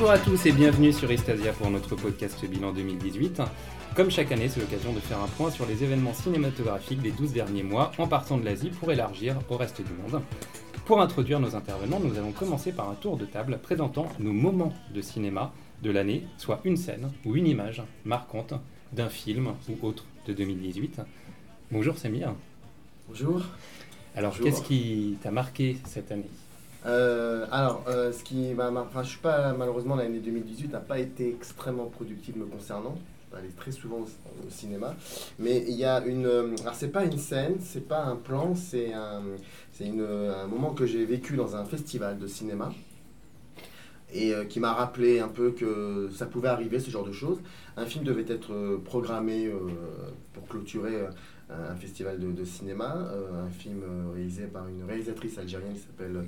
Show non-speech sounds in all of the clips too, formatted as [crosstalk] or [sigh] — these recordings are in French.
Bonjour à tous et bienvenue sur Estasia pour notre podcast bilan 2018. Comme chaque année, c'est l'occasion de faire un point sur les événements cinématographiques des 12 derniers mois en partant de l'Asie pour élargir au reste du monde. Pour introduire nos intervenants, nous allons commencer par un tour de table présentant nos moments de cinéma de l'année, soit une scène ou une image marquante d'un film ou autre de 2018. Bonjour Samir. Bonjour. Alors, qu'est-ce qui t'a marqué cette année? Euh, alors, euh, ce qui m'a, enfin, je suis pas malheureusement l'année 2018 n'a pas été extrêmement productive me concernant. J'allais très souvent au, cinéma, mais il y a une, euh, alors c'est pas une scène, c'est pas un plan, c'est un, un moment que j'ai vécu dans un festival de cinéma et qui m'a rappelé un peu que ça pouvait arriver ce genre de choses. Un film devait être programmé pour clôturer un festival de cinéma, un film réalisé par une réalisatrice algérienne qui s'appelle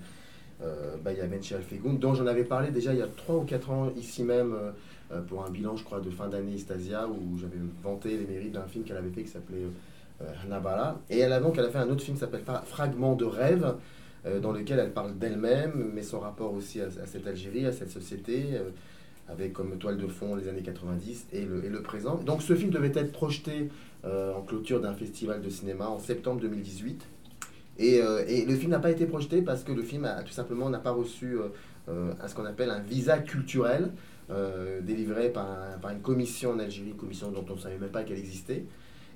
euh, Baya Benchi Alfegoun, dont j'en avais parlé déjà il y a 3 ou 4 ans ici même euh, euh, pour un bilan, je crois, de fin d'année Istasia, où j'avais vanté les mérites d'un film qu'elle avait fait qui s'appelait Hanabala. Et elle a donc a fait un autre film qui s'appelle Fragment de rêve, dans lequel elle parle d'elle-même, mais son rapport aussi à, cette Algérie, à cette société, avec comme toile de fond les années 90 et le, et le présent. Donc ce film devait être projeté en clôture d'un festival de cinéma en septembre 2018. Euh, et, le film n'a pas été projeté parce que le film a, tout simplement n'a pas reçu euh, euh, ce qu'on appelle un visa culturel délivré par, une commission en Algérie, commission dont on ne savait même pas qu'elle existait.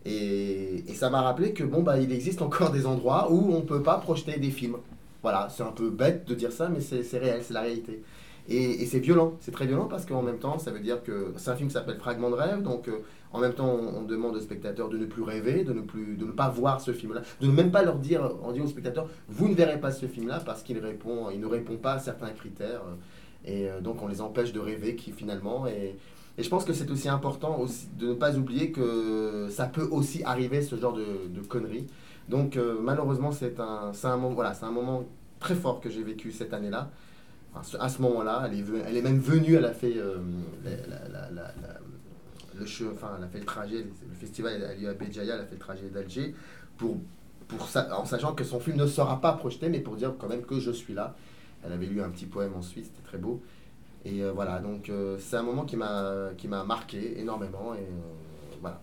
Et, ça m'a rappelé que bon bah il existe encore des endroits où on ne peut pas projeter des films. Voilà, c'est un peu bête de dire ça, mais c'est réel, c'est la réalité. Et, c'est violent, c'est très violent parce qu'en même temps, ça veut dire que c'est un film qui s'appelle Fragment de rêve, donc en même temps, on, demande aux spectateurs de ne plus rêver, de ne, plus, de ne pas voir ce film-là, de ne même pas leur dire, on dit aux spectateurs, vous ne verrez pas ce film-là parce qu'il répond, il ne répond pas à certains critères. Et euh, donc, on les empêche de rêver qui, finalement. Et, et je pense que c'est aussi important aussi de ne pas oublier que ça peut aussi arriver, ce genre de, conneries. Donc, euh, malheureusement, c'est un, un, voilà, un moment très fort que j'ai vécu cette année-là. À ce moment-là, elle est, elle même venue, elle a fait le elle trajet, le festival a lieu à Béjaïa, elle a fait le trajet d'Alger, pour, en sachant que son film ne sera pas projeté, mais pour dire quand même que je suis là. Elle avait lu un petit poème en Suisse, c'était très beau. Et euh, voilà, donc euh, c'est un moment qui m'a marqué énormément. Et euh, voilà.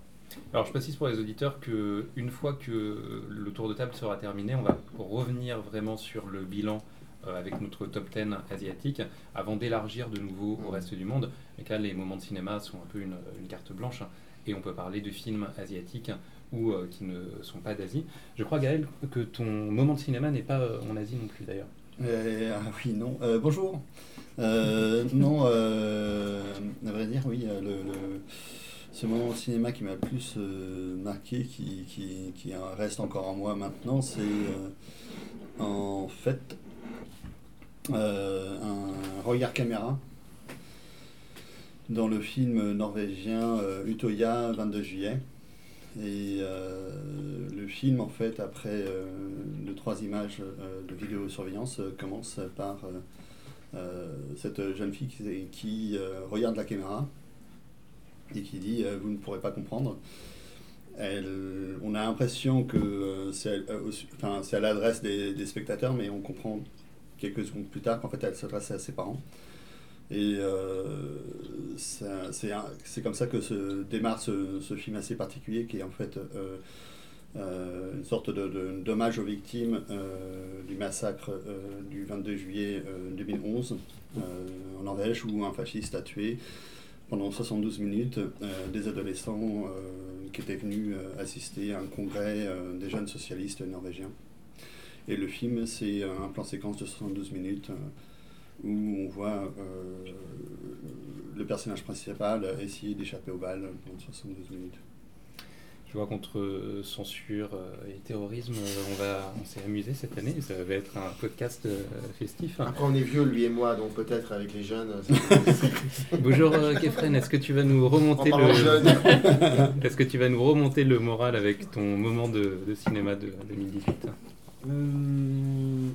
Alors je précise pour les auditeurs que une fois que le tour de table sera terminé, on va revenir vraiment sur le bilan avec notre top 10 asiatique, avant d'élargir de nouveau au reste du monde. Mais là, les moments de cinéma sont un peu une, carte blanche, et on peut parler de films asiatiques ou euh, qui ne sont pas d'Asie. Je crois, Gaël, que ton moment de cinéma n'est pas euh, en Asie non plus, d'ailleurs. ah oui, non. bonjour. [laughs] non, à vrai dire, oui, le, ce moment de cinéma qui m'a le plus marqué, qui, qui, qui, reste encore en moi maintenant, c'est en fait euh, un regard caméra dans le film norvégien euh, Utoya 22 juillet. Et euh, le film, en fait, après deux, trois images de vidéosurveillance, commence par cette jeune fille qui, regarde la caméra et qui dit Vous ne pourrez pas comprendre. Elle, on a l'impression que c'est à l'adresse des, spectateurs, mais on comprend quelques secondes plus tard qu'en fait elle s'adressait à ses parents. Et euh, c'est comme ça que se démarre ce, film assez particulier qui est en fait euh, euh, une sorte de, dommage aux victimes du massacre du 22 juillet 2011 en Norvège où un fasciste a tué pendant 72 minutes des adolescents qui étaient venus assister à un congrès des jeunes socialistes norvégiens. Et le film, c'est un plan séquence de 72 minutes euh, où on voit euh, le personnage principal essayer d'échapper aux balles pendant 72 minutes. Je vois qu'entre censure et terrorisme, on, va, on s'est amusé cette année. Ça va être un podcast festif. Après, on est vieux, lui et moi, donc peut-être avec les jeunes. [laughs] Bonjour Kefren, est-ce que tu vas nous remonter le. [laughs] est-ce que tu vas nous remonter le moral avec ton moment de, de cinéma de 2018 euh...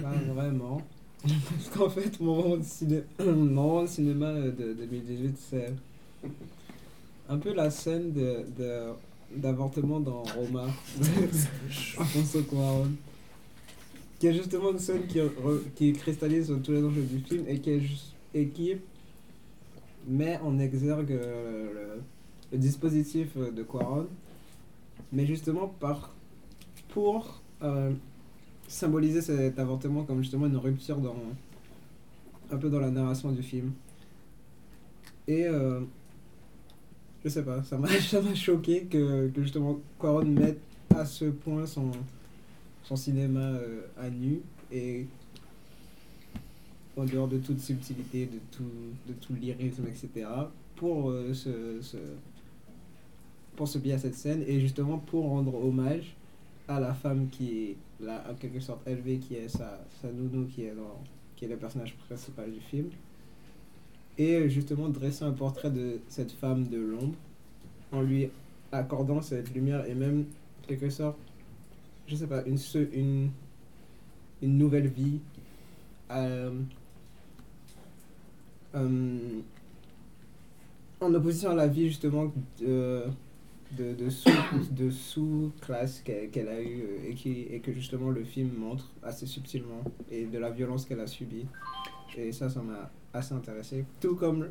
Pas vraiment. [laughs] Parce qu'en fait, mon moment de, ciné... [clears throat] mon cinéma de 2018, c'est un peu la scène de, d'avortement dans Roma, [laughs] Alfonso Cuarón. qui est justement une scène qui, re- qui cristallise tous les enjeux du film et qui, met en exergue euh, le, le dispositif de Quaron, mais justement par, pour euh, symboliser cet avortement comme justement une rupture dans un peu dans la narration du film. Et euh, je sais pas, [laughs] ça m'a choqué que, que justement Quaron mette à ce point son, son cinéma euh, à nu et en dehors de toute subtilité, de tout, de tout lyrisme, etc. pour se, pour se biais à cette scène et justement pour rendre hommage à la femme qui est là en quelque sorte élevée qui est sa, sa nounou qui est dans qui est le personnage principal du film. Et justement dresser un portrait de cette femme de l'ombre en lui accordant cette lumière et même en quelque sorte je sais pas une une une nouvelle vie euh, euh, en opposition à la vie justement de, de, de sous de sous-classe qu'elle qu'elle a eu et, qui, et que justement le film montre assez subtilement et de la violence qu'elle a subie. Et ça ça m'a assez intéressé. Tout comme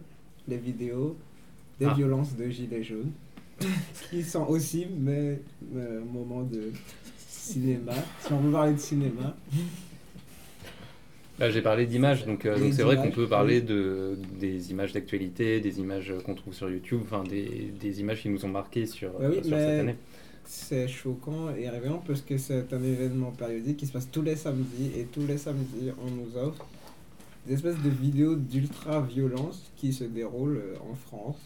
les vidéos des Ah. violences de Gilets jaunes. [laughs] Qui sont aussi mes, mes moments de cinéma. Si on veut parler de cinéma Là, j'ai parlé d'images, donc euh, c'est vrai qu'on peut parler de, des images d'actualité, des images qu'on trouve sur YouTube, enfin des, des images qui nous ont marqués sur, oui, sur mais- cette année. C'est choquant et réveillant parce que c'est un événement périodique qui se passe tous les samedis et tous les samedis on nous offre des espèces de vidéos d'ultra-violence qui se déroulent euh, en France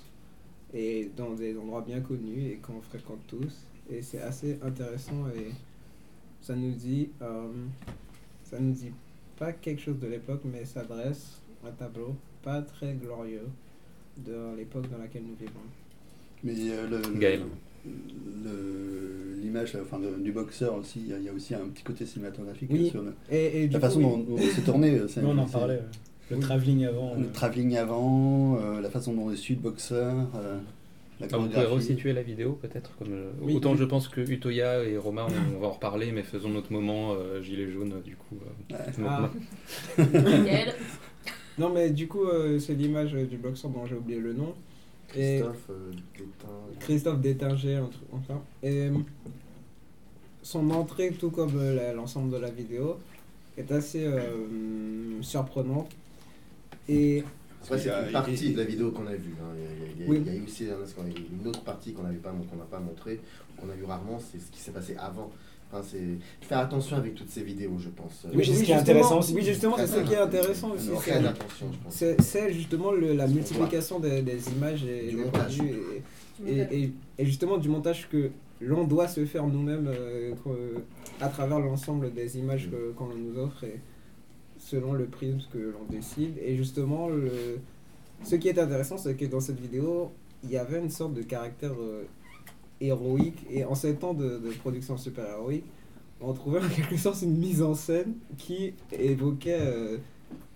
et dans des endroits bien connus et qu'on fréquente tous et c'est assez intéressant et ça nous dit euh, ça nous dit pas quelque chose de l'époque mais ça dresse un tableau pas très glorieux de l'époque dans laquelle nous vivons. Mais euh, le, l'image enfin, de- du boxeur aussi, il y a- il y a aussi un petit côté cinématographique Oui. sur le- Et, et du la coup, façon oui. dont, dont c'est tourné. euh, Nous, on en parlait. euh, Le Oui. travelling avant. Le euh, travelling avant, euh, la façon dont est su le boxeur, euh, Ah, vous pouvez chorégraphie. resituer la vidéo peut-être comme euh, Oui, Autant oui. je pense que Utoya et Romain, on, on va en reparler, mais faisons notre moment euh, gilet jaune du coup. euh. Ah. Nickel. [laughs] Non, mais du coup, euh, c'est l'image du boxeur dont j'ai oublié le nom. Et Christophe, euh, Détain, Christophe Détinger, un truc enfin. Et son entrée, tout comme euh, l'ensemble de la vidéo, est assez euh, surprenante. Et C'est une partie de la vidéo qu'on a vue. hein. Il y a- il y a, Oui. il y a eu aussi un- une autre partie qu'on n'avait pas, qu'on n'a pas montrée, qu'on a vu rarement, c'est ce qui s'est passé avant. Enfin, c'est faire attention avec toutes ces vidéos, je pense. Oui, c'est ce qui est justement- intéressant aussi. Oui, justement, c'est ce qui est intéressant aussi. faire c'est- très attention, je pense. C'est c'est justement le- la multiplication des, des images et Du montage. produits et, et, et- et justement du montage que l'on doit se faire nous-mêmes euh, à travers l'ensemble des images qu'on nous offre et selon le prisme que l'on décide. Et justement, le, ce qui est intéressant, c'est que dans cette vidéo, il y avait une sorte de caractère euh, héroïque et en ces temps de, de production super-héroïque, on trouvait en quelque sorte une mise en scène qui évoquait euh,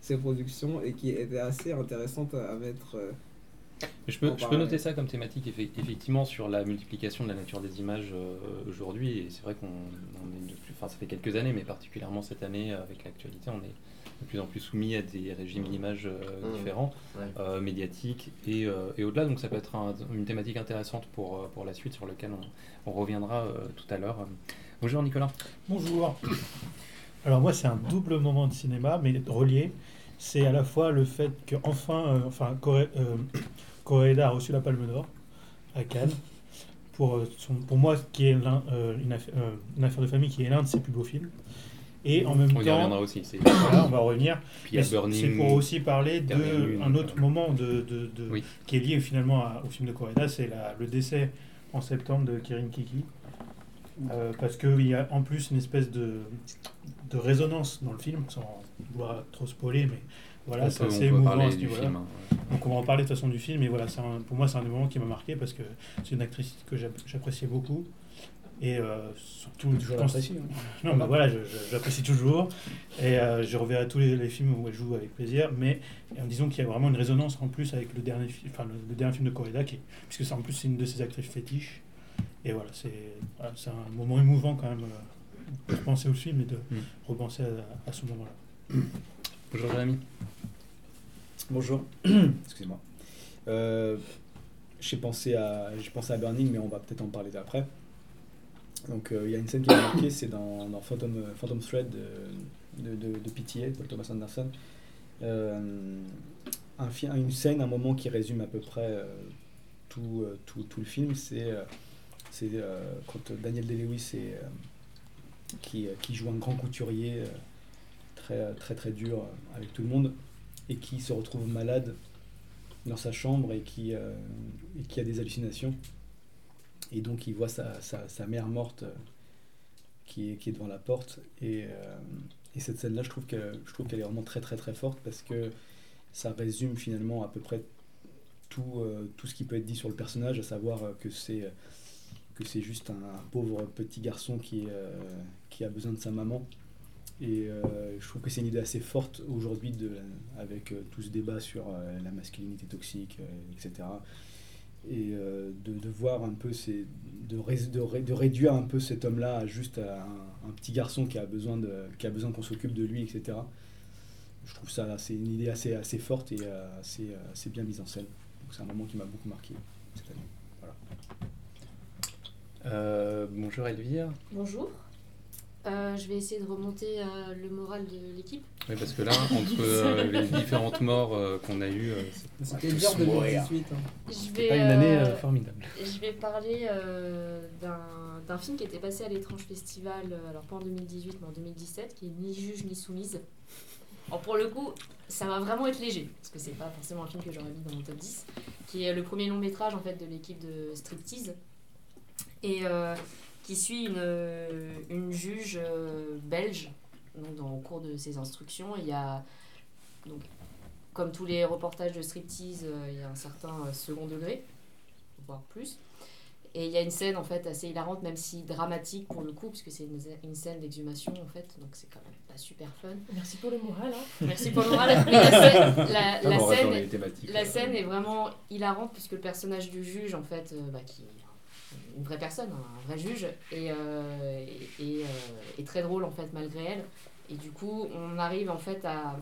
ces productions et qui était assez intéressante à mettre. euh, Je peux, je peux noter ça comme thématique effe- effectivement sur la multiplication de la nature des images euh, aujourd'hui. Et c'est vrai qu'on on est de plus, enfin ça fait quelques années, mais particulièrement cette année avec l'actualité, on est de plus en plus soumis à des régimes d'images euh, Mmh. différents, Ouais. euh, médiatiques et, euh, et au-delà. Donc ça peut être un- une thématique intéressante pour, pour la suite sur laquelle on, on reviendra euh, tout à l'heure. Bonjour Nicolas. Bonjour. Alors moi, c'est un double moment de cinéma, mais relié. C'est à la fois le fait qu'enfin, euh, enfin, Coré- euh, Coréda a reçu la Palme d'Or à Cannes pour, son- pour moi, qui est l'un, euh, une, affaire, euh, une affaire de famille qui est l'un de ses plus beaux films. Et en même On y temps, reviendra aussi. [coughs] voilà, on va revenir. Y c'est- pour aussi parler d'un autre euh, moment de, de- de- Oui. qui est lié finalement à- au film de Correda, c'est le décès en septembre de Kirin Kiki. Euh, parce qu'il y a en plus une espèce de, de résonance dans le film, sans vouloir trop spoiler, mais voilà, c'est assez émouvant parler à ce du niveau-là. hein. Donc on va en parler et euh, surtout, je Toujours pense- apprécié, hein. [laughs] non, mais voilà, j'apprécie toujours. Et euh, je reverrai tous les, les films où elle joue avec plaisir. Mais euh, disons qu'il y a vraiment une résonance en plus avec le dernier, fi- enfin, le, le dernier film de Corrida, qui, puisque c'est en plus c'est une de ses actrices fétiches. Et voilà, c'est voilà, c'est un moment émouvant quand même. euh, de penser au film et de Mm. repenser à, à ce moment-là. [clears throat] Bonjour Jérémy. Bonjour, [clears throat] excusez-moi. Euh, j'ai pensé à j'ai pensé à Burning, mais on va peut-être en parler après. Donc euh, il y a une scène qui m'a marqué, c'est dans, dans Phantom, euh, Phantom Thread de, de, de, Paul Thomas Anderson. Euh, un, une scène, un moment qui résume à peu près tout, tout, tout le film, c'est c'est, quand Daniel Day-Lewis est, qui, qui joue un grand couturier très très très dur avec tout le monde et qui se retrouve malade dans sa chambre et qui, et qui a des hallucinations. Et donc il voit sa, sa, mère morte euh, qui, est, qui est devant la porte. Et, euh, et cette scène-là, je trouve qu'elle qu'elle est vraiment très très très forte parce que ça résume finalement à peu près tout, euh, tout ce qui peut être dit sur le personnage, à savoir que c'est juste un, pauvre petit garçon qui, qui a besoin de sa maman. Et je trouve que c'est une idée assez forte aujourd'hui avec tout ce débat sur la masculinité toxique, etc. Et euh, de, de voir un peu, ces, de, ré- de, ré- de réduire un peu cet homme-là à juste à un, un petit garçon qui a besoin, de, qui a besoin qu'on s'occupe de lui, etc. Je trouve ça, c'est une idée assez, assez forte et euh, assez, euh, assez bien mise en scène. Donc c'est un moment qui m'a beaucoup marqué cette année. Voilà. Euh, bonjour Elvire. Bonjour. Euh, je vais essayer de remonter euh, le moral de l'équipe. Oui, parce que là, entre euh, [laughs] les différentes morts euh, qu'on a eues, euh, C'était dur mourir. 2018. hein. Je C'était vais, pas une année formidable. je vais parler euh, d'un d'un film qui était passé à l'étrange festival, alors pas en 2018 mais en 2017, qui est Ni juge ni soumise. Alors pour le coup, ça va vraiment être léger, parce que c'est pas forcément un film que j'aurais mis dans mon top 10, qui est le premier long métrage en fait de l'équipe de Striptease, et euh, qui suit une, une juge euh, belge, donc dans, au cours de ses instructions, il y a donc comme tous les reportages de striptease, euh, il y a un certain euh, second degré, voire plus. Et il y a une scène en fait assez hilarante, même si dramatique pour le coup, puisque c'est une, une scène d'exhumation en fait, donc c'est quand même pas super fun. Merci pour le moral. Hein. Merci pour le moral. Mais [laughs] la scène, la- scène- la est vraiment hilarante puisque le personnage du juge, en fait, euh, bah, qui est une vraie personne, un vrai juge, et, euh, euh, très drôle en fait malgré elle. Et du coup, on arrive en fait à,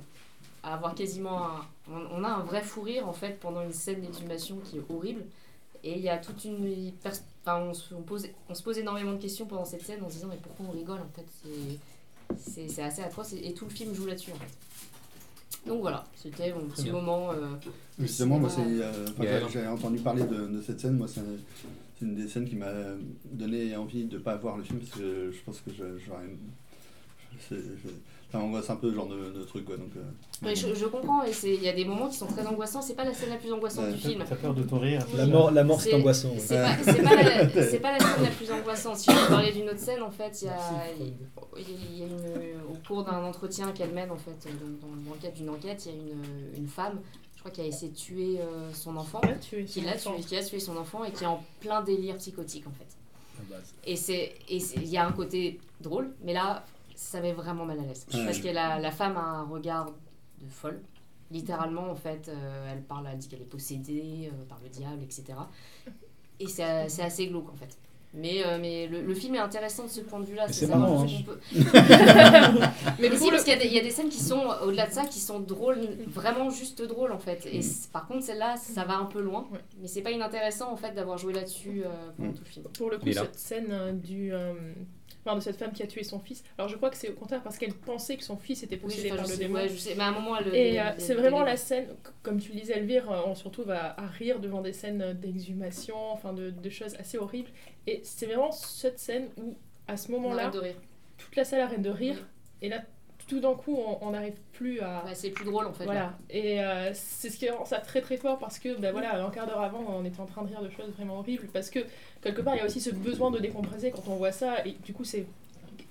avoir quasiment un, on, a un vrai fou rire en fait pendant une scène d'exhumation qui est horrible. Et il y a toute une enfin, on, se, pose, on se pose énormément de questions pendant cette scène en se disant mais pourquoi on rigole en fait? C'est assez atroce et tout le film joue là-dessus en fait. Donc voilà, c'était mon petit moment. euh, Justement, moi, c'est, euh, j'ai entendu parler de, de cette scène. Moi, c'est c'est une des scènes qui m'a donné envie de ne pas voir le film parce que je pense que j'aurais. C'est- Ça m'angoisse un peu, ce genre de, de truc, quoi. Donc, euh, je, je comprends, et c'est- il y a des moments qui sont très angoissants. C'est pas la scène la plus angoissante Ouais. du film. T'as peur de ton rire La mort, la mort c'est C'est- angoissant. ouais. C'est pas, c'est pas, la- [laughs] c'est pas la scène la plus angoissante. Si je parler d'une autre scène, en fait, il y a, il y a une, au cours d'un entretien qu'elle mène, en fait, dans, dans le cadre d'une enquête, il y a une, une femme, je crois, qui a essayé de tuer euh, son enfant, Qui a tué qui son l'a enfant. tué, qui a tué son enfant et qui est en plein délire psychotique, en fait. La base. Et c'est et il y a un côté drôle, mais là, ça met vraiment mal à l'aise. Ouais. Parce que la, la femme a un regard de folle. Littéralement, en fait, euh, elle parle, elle dit qu'elle est possédée euh, par le diable, etc. Et c'est c'est assez glauque, en fait. Mais, euh, mais le, le film est intéressant de ce point de vue-là. Mais c'est marrant, hein. peut- [laughs] [laughs] Mais Mais si, parce qu'il y, a des- il y a des scènes qui sont, au-delà de ça, qui sont drôles, vraiment juste drôles, en fait. Et c- par contre, celle-là, ça va un peu loin. Ouais. Mais c'est pas inintéressant, en fait, d'avoir joué là-dessus euh, pendant Mm. tout le film. Pour le coup, cette scène euh, du, euh, enfin, de cette femme qui a tué son fils, alors je crois que c'est au contraire parce qu'elle pensait que son fils était possédé par le démon. ouais, je sais. Mais à un moment, elle. Et euh, c'est vraiment la scène, comme tu le disais Elvire, euh, on se retrouve à, à rire devant des scènes d'exhumation, enfin de, de choses assez horribles. Et c'est vraiment cette scène où, à ce moment-là, toute la salle arrête de rire. Et là, tout d'un coup, on- n'arrive plus à... C'est plus drôle en fait. là. Voilà, et euh, c'est ce qui rend ça très très fort parce que ben voilà, un quart d'heure avant, on était en train de rire de choses vraiment horribles parce que quelque part, il y a aussi ce besoin de décompresser quand on voit ça et du coup, c'est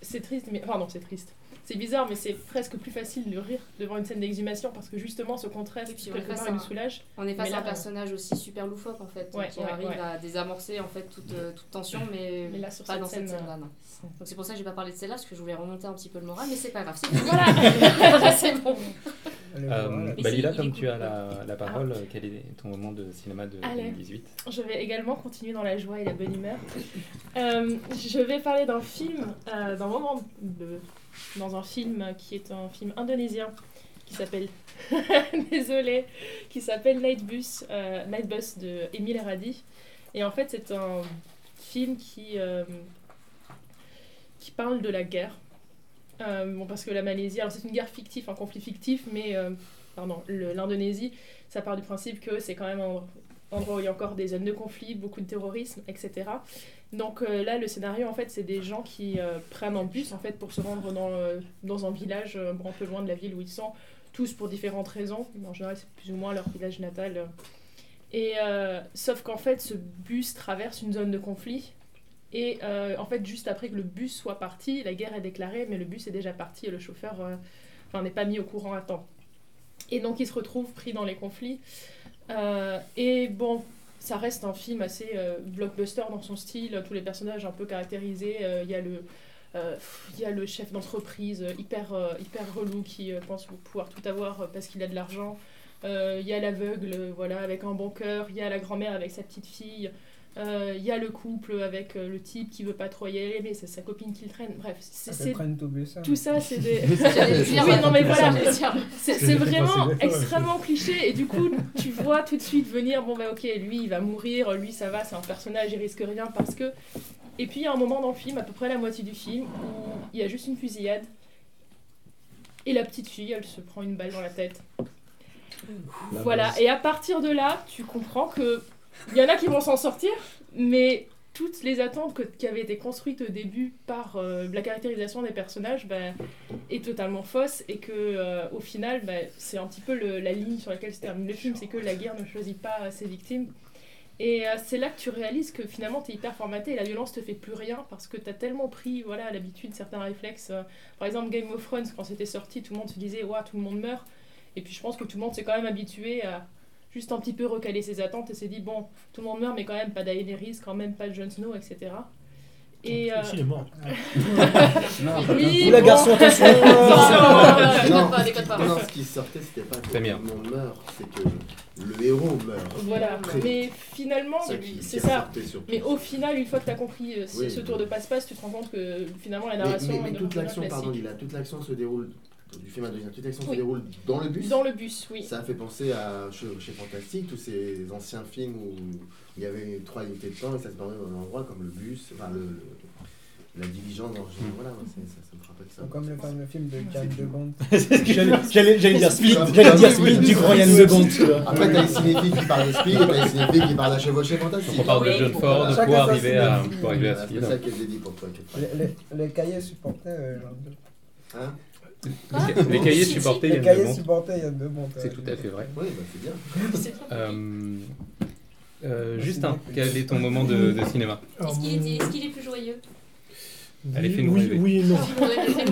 c'est triste, mais enfin non, c'est triste. C'est bizarre, mais c'est presque plus facile de rire devant une scène d'exhumation parce que justement, ce contraste, est quelque face part, nous soulage. On est face à un là, personnage aussi super loufoque en fait, Ouais, qui ouais, arrive ouais. à désamorcer en fait toute, euh, toute tension, mais, Mais là, sur pas cette dans cette scène, scène-là. non. c'est- Donc c'est pour ça que j'ai pas parlé de celle-là parce que je voulais remonter un petit peu le moral, mais c'est pas grave. c'est [laughs] bon. Voilà, [laughs] c'est bon. Euh, bah, Lila, il comme tu as la, la parole, euh, quel est ton moment de cinéma de Allez. 2018 Je vais également continuer dans la joie et la bonne humeur. Euh, je vais parler d'un film, euh, d'un moment de, dans un film qui est un film indonésien qui s'appelle, [laughs] désolé, qui s'appelle Night Bus, euh, Night de Emile Radi. Et en fait, c'est un film qui euh, qui parle de la guerre. Euh, bon, parce que la Malaisie, alors c'est une guerre fictive, un conflit fictif, mais pardon, l'Indonésie, ça part du principe que c'est quand même où il y a encore des zones de conflit, beaucoup de terrorisme, etc. Donc euh, là, le scénario, en fait, c'est des gens qui euh, prennent un bus, en fait, pour se rendre dans, euh, dans un village un peu loin de la ville où ils sont, tous pour différentes raisons. En général, c'est plus ou moins leur village natal. Et sauf qu'en fait, ce bus traverse une zone de conflit. Et en fait, juste après que le bus soit parti, la guerre est déclarée, mais le bus est déjà parti et le chauffeur n'est pas mis au courant à temps. Et donc, il se retrouve pris dans les conflits. Euh, et bon, ça reste un film assez euh, blockbuster dans son style, tous les personnages un peu caractérisés. Euh, Il y a le. chef d'entreprise hyper, hyper relou qui pense pouvoir tout avoir parce qu'il a de l'argent. Il y a l'aveugle voilà, avec un bon cœur. Il y a la grand-mère avec sa petite fille. Euh, Il y a le couple avec euh, le type qui veut pas trop y aller, mais c'est sa copine qui le traîne. Bref, c'est tout ça. tout ça, c'est des. [laughs] Oui, non, mais voilà. C'est C'est c'est exactement vraiment extrêmement cliché et du coup tu vois tout de suite venir bon bah ok lui il va mourir lui ça va c'est un personnage il risque rien parce que et puis il y a un moment dans le film à peu près la moitié du film où il y a juste une fusillade et la petite fille elle se prend une balle dans la tête La voilà base. et à partir de là tu comprends que il y en a qui vont s'en sortir mais toutes les attentes que- qui avaient été construites au début par euh, la caractérisation des personnages bah, est totalement fausse et que euh, au final bah, c'est un petit peu la ligne sur laquelle se termine le film c'est que la guerre ne choisit pas ses victimes et euh, c'est là que tu réalises que finalement tu es hyper formaté et la violence te fait plus rien parce que tu as tellement pris voilà, l'habitude certains réflexes. par exemple, Game of Thrones, quand c'était sorti, tout le monde se disait Ouah, tout le monde meurt. Et puis je pense que tout le monde s'est quand même habitué à juste un petit peu recaler ses attentes et s'est dit Bon, tout le monde meurt, mais quand même pas Daenerys, quand même pas Jon Snow, etc. Et. euh, Il est mort. [laughs] oui, Oula, bon. garçon, attention [laughs] Non, non, non, non, non. Non, ce qui sortait, c'était pas que tout le monde meurt, c'est que le héros meurt. Voilà, mais finalement, c'est ça. Mais au final, une fois que tu as compris euh, ce, Oui. tour de passe-passe, tu te rends compte que finalement la narration mais- mais toute l'action, pardon, classique. Lila, toute l'action se déroule du film indonésien, toute l'action Oui. se déroule dans le bus. Dans le bus, oui. Ça a fait penser à chez, Fantastique, tous ces anciens films où il y avait trois unités de temps et ça se passait dans un endroit comme le bus, enfin le, le- la diligence, dans, voilà, ouais, c'est- ça, ça me rappelle ça. Comme le fameux film de James de Bond. J'allais dire Speed, j'allais dire Speed du grand Yann Le Bond. Après, t'as les cinéphiles qui parlent de speed et t'as les cinéphiles qui parlent à chevaucher fantastique. On parle de John Ford pour sa arriver à, à Voilà, Speed. C'est ça qu'elle dédie pour toi. les cahiers supportaient euh, de- Hein? Les- Les cahiers supportés, Yann de Bond. C'est tout à fait vrai. Oui, bah, c'est bien. [laughs] Euh, euh, Justin, quel est ton moment de, de cinéma Est-ce qu'il est, est plus joyeux? Allez, oui, oui, rêver. oui et non.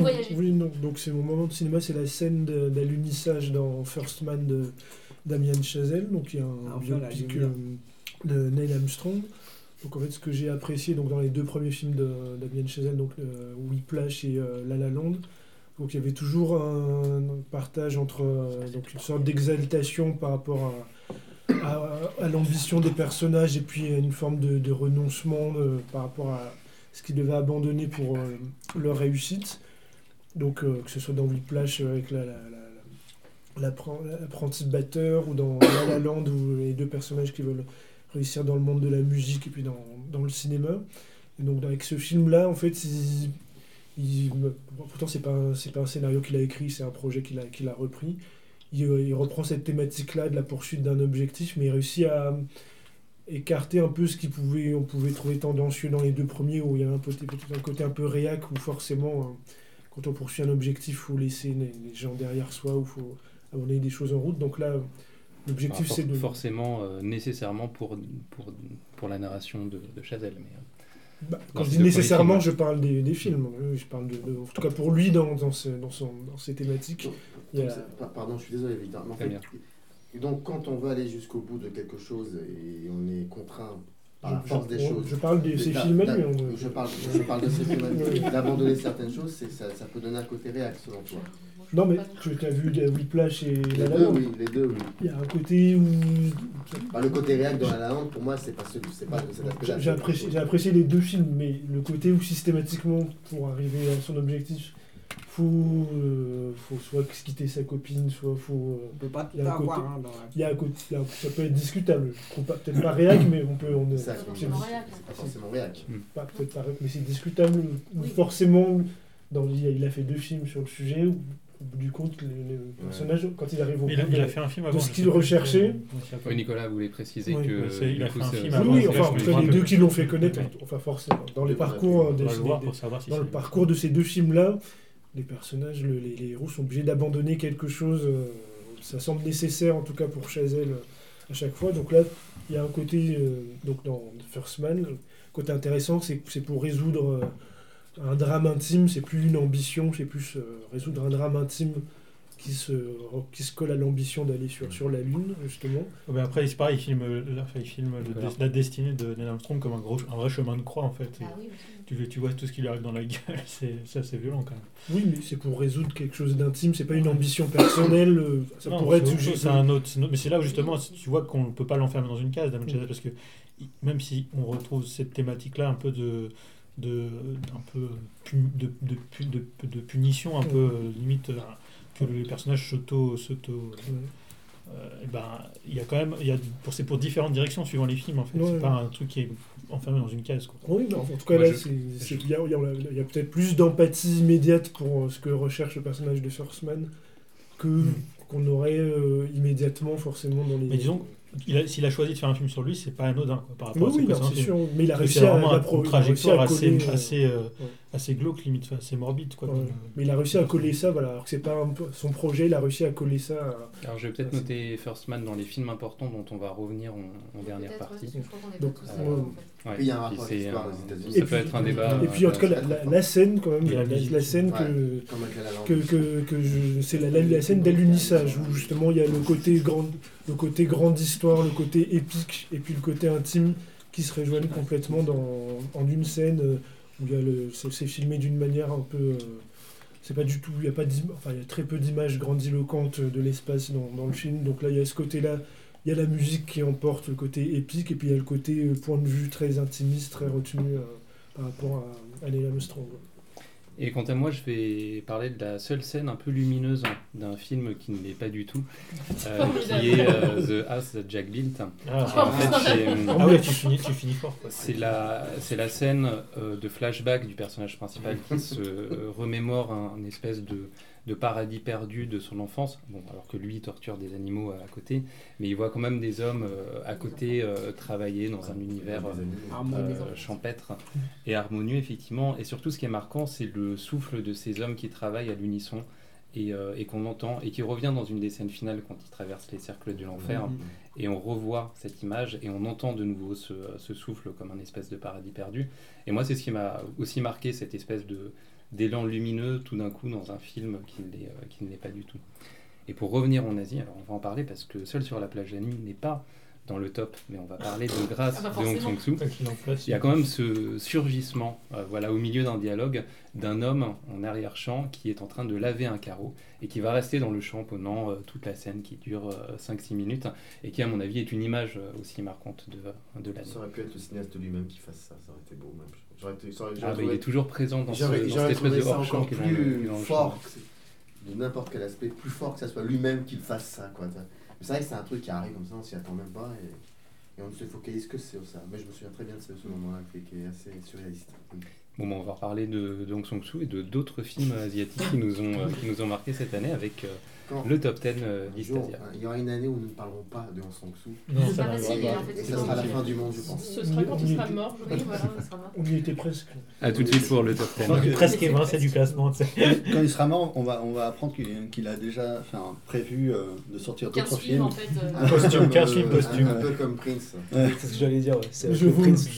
Voyager. Oui, non. Donc c'est mon moment de cinéma, c'est la scène d'alunissage dans First Man de Damien Chazelle. Donc il y a un Ah, biopic vu. euh, de Neil Armstrong. Donc en fait, ce que j'ai apprécié donc dans les deux premiers films de Damien Chazelle, donc euh, Whiplash et euh, La La Land, donc il y avait toujours un partage entre euh, donc une sorte d'exaltation par rapport à, l'ambition des personnages et puis une forme de, renoncement euh, par rapport à ce qu'ils devaient abandonner pour euh, leur réussite. Donc que ce soit dans Whiplash avec la, la- la- la- l'appren- l'apprenti batteur ou dans La La Land où les deux personnages qui veulent réussir dans le monde de la musique et puis dans, dans le cinéma. Et donc avec ce film-là, en fait, il, il- pourtant c'est pas c'est pas un scénario qu'il a écrit, c'est un projet qu'il a qu'il a repris. Il, euh, il reprend cette thématique-là de la poursuite d'un objectif, mais il réussit à écarter un peu ce qui pouvait on pouvait trouver tendancieux dans les deux premiers où il y a un côté peut-être un côté un peu réac où forcément euh, quand on poursuit un objectif faut laisser les, gens derrière soi ou faut abandonner des choses en route donc là l'objectif Enfin, c'est de Forcément, euh, nécessairement pour, pour, pour la narration de, de Chazelle. Mais, euh, Bah, quand je dis nécessairement, je parle des, des films. Je parle de, de- en tout cas pour lui dans, dans, ce- dans, son, dans ses thématiques. Donc, Il y a- donc, c'est- pa- Pardon, je suis désolé, Victor. mais en Très fait, bien. et donc, quand on veut aller jusqu'au bout de quelque chose et on est contraint par la je, force des choses. je parle de ces films lui. on- Je parle, je parle de ces films [laughs] Oui. d'abandonner certaines choses, ça, ça peut donner un côté réac selon toi. Non, mais Pas tu as vu Whiplash et Les La Land. oui, les deux, oui. Il y a un côté où Bah, le côté réac dans la La Land, pour moi, c'est pas celui, c'est pas j'ai apprécié, j'ai apprécié les deux films, mais le côté où systématiquement, pour arriver à son objectif, faut, euh, faut soit quitter sa copine, soit faut. euh, On peut pas tout Il y a un avoir côté- hein, dans la- Il y a un côté, il y a- ça peut être discutable. Je trouve pas peut-être pas réac, mais on peut. On est, Ça, Pas c'est forcément réac, c'est pas forcément réac. pas peut-être pas réac, mais c'est discutable. Ou Oui. forcément, dans, il a- il a fait deux films sur le sujet. Où, au bout du compte, le, le personnage, quand il arrive au Il bout il de- a fait un film avant. de ce je qu'il sais plus recherchait. comment il s'appelle. Oui, Nicolas voulait préciser Oui, que. il a fait un film Oui, avant, oui, enfin, là, en je tout me cas, les deux qui l'ont fait connaître, enfin forcément, dans les parcours, des- si dans le parcours de ces deux films-là, les personnages, le- les, les héros sont obligés d'abandonner quelque chose. euh, ça semble nécessaire, en tout cas pour Chazelle, euh, à chaque fois. Donc là, il y a un côté, euh, donc dans First Man, le côté intéressant, c'est pour résoudre euh, un drame intime, c'est plus une ambition, c'est plus euh, résoudre un drame intime qui se, qui se colle à l'ambition d'aller sur, sur la Lune, justement. Ouais, mais après, c'est pareil, il filme, là, il filme le- Voilà. la destinée de Neil Armstrong comme un, gros, un vrai chemin de croix, en fait. Et Ah oui, tu, tu vois tout ce qui lui arrive dans la gueule, [laughs] c'est c'est assez violent quand même. Oui, mais c'est pour résoudre quelque chose d'intime, c'est pas une ambition personnelle. euh, Ça Non, pourrait être c'est un autre, Mais c'est là où justement, tu vois qu'on ne peut pas l'enfermer dans une case, Damien Chazelle, parce que même si on retrouve cette thématique-là un peu de de d'un peu de, de, de, de punition un peu euh, limite euh, que les personnages s'auto euh, ben il y a quand même il y a pour c'est pour différentes directions suivant les films en fait Ouais, c'est ouais. pas un truc qui est enfermé dans une case quoi. Oui, non, en tout cas, Moi, là, il y a, peut-être plus d'empathie immédiate pour ce que recherche le personnage de First Man que Mm. qu'on aurait euh, immédiatement forcément dans les. Mais disons, A- S'il a choisi de faire un film sur lui, c'est pas anodin quoi, par rapport Oui, à ses oui, non, sûr. Mais il a réussi à, une trajectoire assez, euh, assez, euh, ouais. Assez glauque, limite, enfin, assez morbide. Quoi, Ouais. comme, euh, Mais il a réussi à coller ça, voilà. Alors que c'est pas un peu- son projet, il a réussi à coller ça. à- Alors je vais peut-être noter First Man dans les films importants dont on va revenir en, en dernière partie. Donc, euh, il y a un rapport avec l'histoire euh, aux États-Unis. Ça Et peut puis- être un débat. Et puis en tout cas, la, intéressant. la- la scène, quand même, la la, la musique. scène que, que, que, c'est la, la, la scène d'alunissage où justement il y a le côté grande le côté grande histoire le côté épique et puis le côté intime qui se rejoignent complètement dans, en une scène c'est, filmé d'une manière un peu euh, c'est pas du tout il y a pas enfin y a très peu d'images grandiloquentes de l'espace dans, le film. Donc là il y a ce côté là il y a la musique qui emporte le côté épique et puis il y a le côté euh, point de vue très intimiste très retenu euh, par rapport à, à Neil Armstrong Et quant à moi, je vais parler de la seule scène un peu lumineuse d'un film qui ne l'est pas du tout, [laughs] euh, qui est euh, The House that Jack Built. Ah, En fait, c'est, euh, ah ouais, tu finis, tu finis fort. Quoi. C'est la, c'est la scène euh, de flashback du personnage principal qui se euh, remémore un, une espèce de, de paradis perdu de son enfance. Bon, alors que lui il torture des animaux à côté, mais il voit quand même des hommes euh, à côté euh, travailler dans un univers euh, euh, champêtre et harmonieux effectivement. Et surtout, ce qui est marquant, c'est le souffle de ces hommes qui travaillent à l'unisson et, euh, et qu'on entend et qui revient dans une des scènes finales quand ils traversent les cercles de l'enfer. Et on revoit cette image et on entend de nouveau ce, ce souffle comme un espèce de paradis perdu. Et moi, c'est ce qui m'a aussi marqué, cette espèce de d'élan lumineux tout d'un coup dans un film qui ne l'est euh, qui ne l'est pas du tout. Et pour revenir en Asie, alors on va en parler parce que Seul sur la plage la nuit n'est pas dans le top, mais on va parler de Grâce Ah bah de Hong fasse, Il y a quand même ce surgissement, euh, voilà, au milieu d'un dialogue, d'un homme en arrière-champ qui est en train de laver un carreau et qui va rester dans le champ pendant euh, toute la scène qui dure 5-6 minutes et qui, à mon avis, est une image euh, aussi marquante de, de l'année. Ça aurait pu être le cinéaste lui-même qui fasse ça, ça aurait été beau même. J'aurais été- Ah, j'aurais bah, il trouvé- est toujours présent dans, ce, dans cette espèce trouvé de hors-champ qui est dans le- le fort, de n'importe quel aspect, plus fort que ça soit lui-même qu'il fasse ça. Quoi. C'est vrai que c'est un truc qui arrive comme ça, on s'y attend même pas et, et on ne se focalise que sur ça. Mais je me souviens très bien de ce, moment-là qui est assez surréaliste. Bon, bah, on va reparler de, de Hong Sang-soo et de d'autres films asiatiques qui nous ont, euh, qui nous ont marqué cette année avec euh, Quand le top 10 euh, jour, d'Istasia. il y aura une année où nous ne parlerons pas de Hong Sang-soo. Non, C'est ça en fait, Et c'est ça pas sera la fin du monde, je pense. Ce sera quand il sera mort. je voilà, ça sera mort. on y était presque A tout de suite pour le top 10. Je pense que presque évincé du classement. tu sais. Quand il sera mort, on va, on va apprendre qu'il a déjà enfin, prévu euh, de sortir 15 d'autres films en fait. euh, Un Costume, comme, 15 films euh, costume. Un peu comme Prince. Ouais. C'est ce que j'allais dire, ouais. C'est je vous Prince.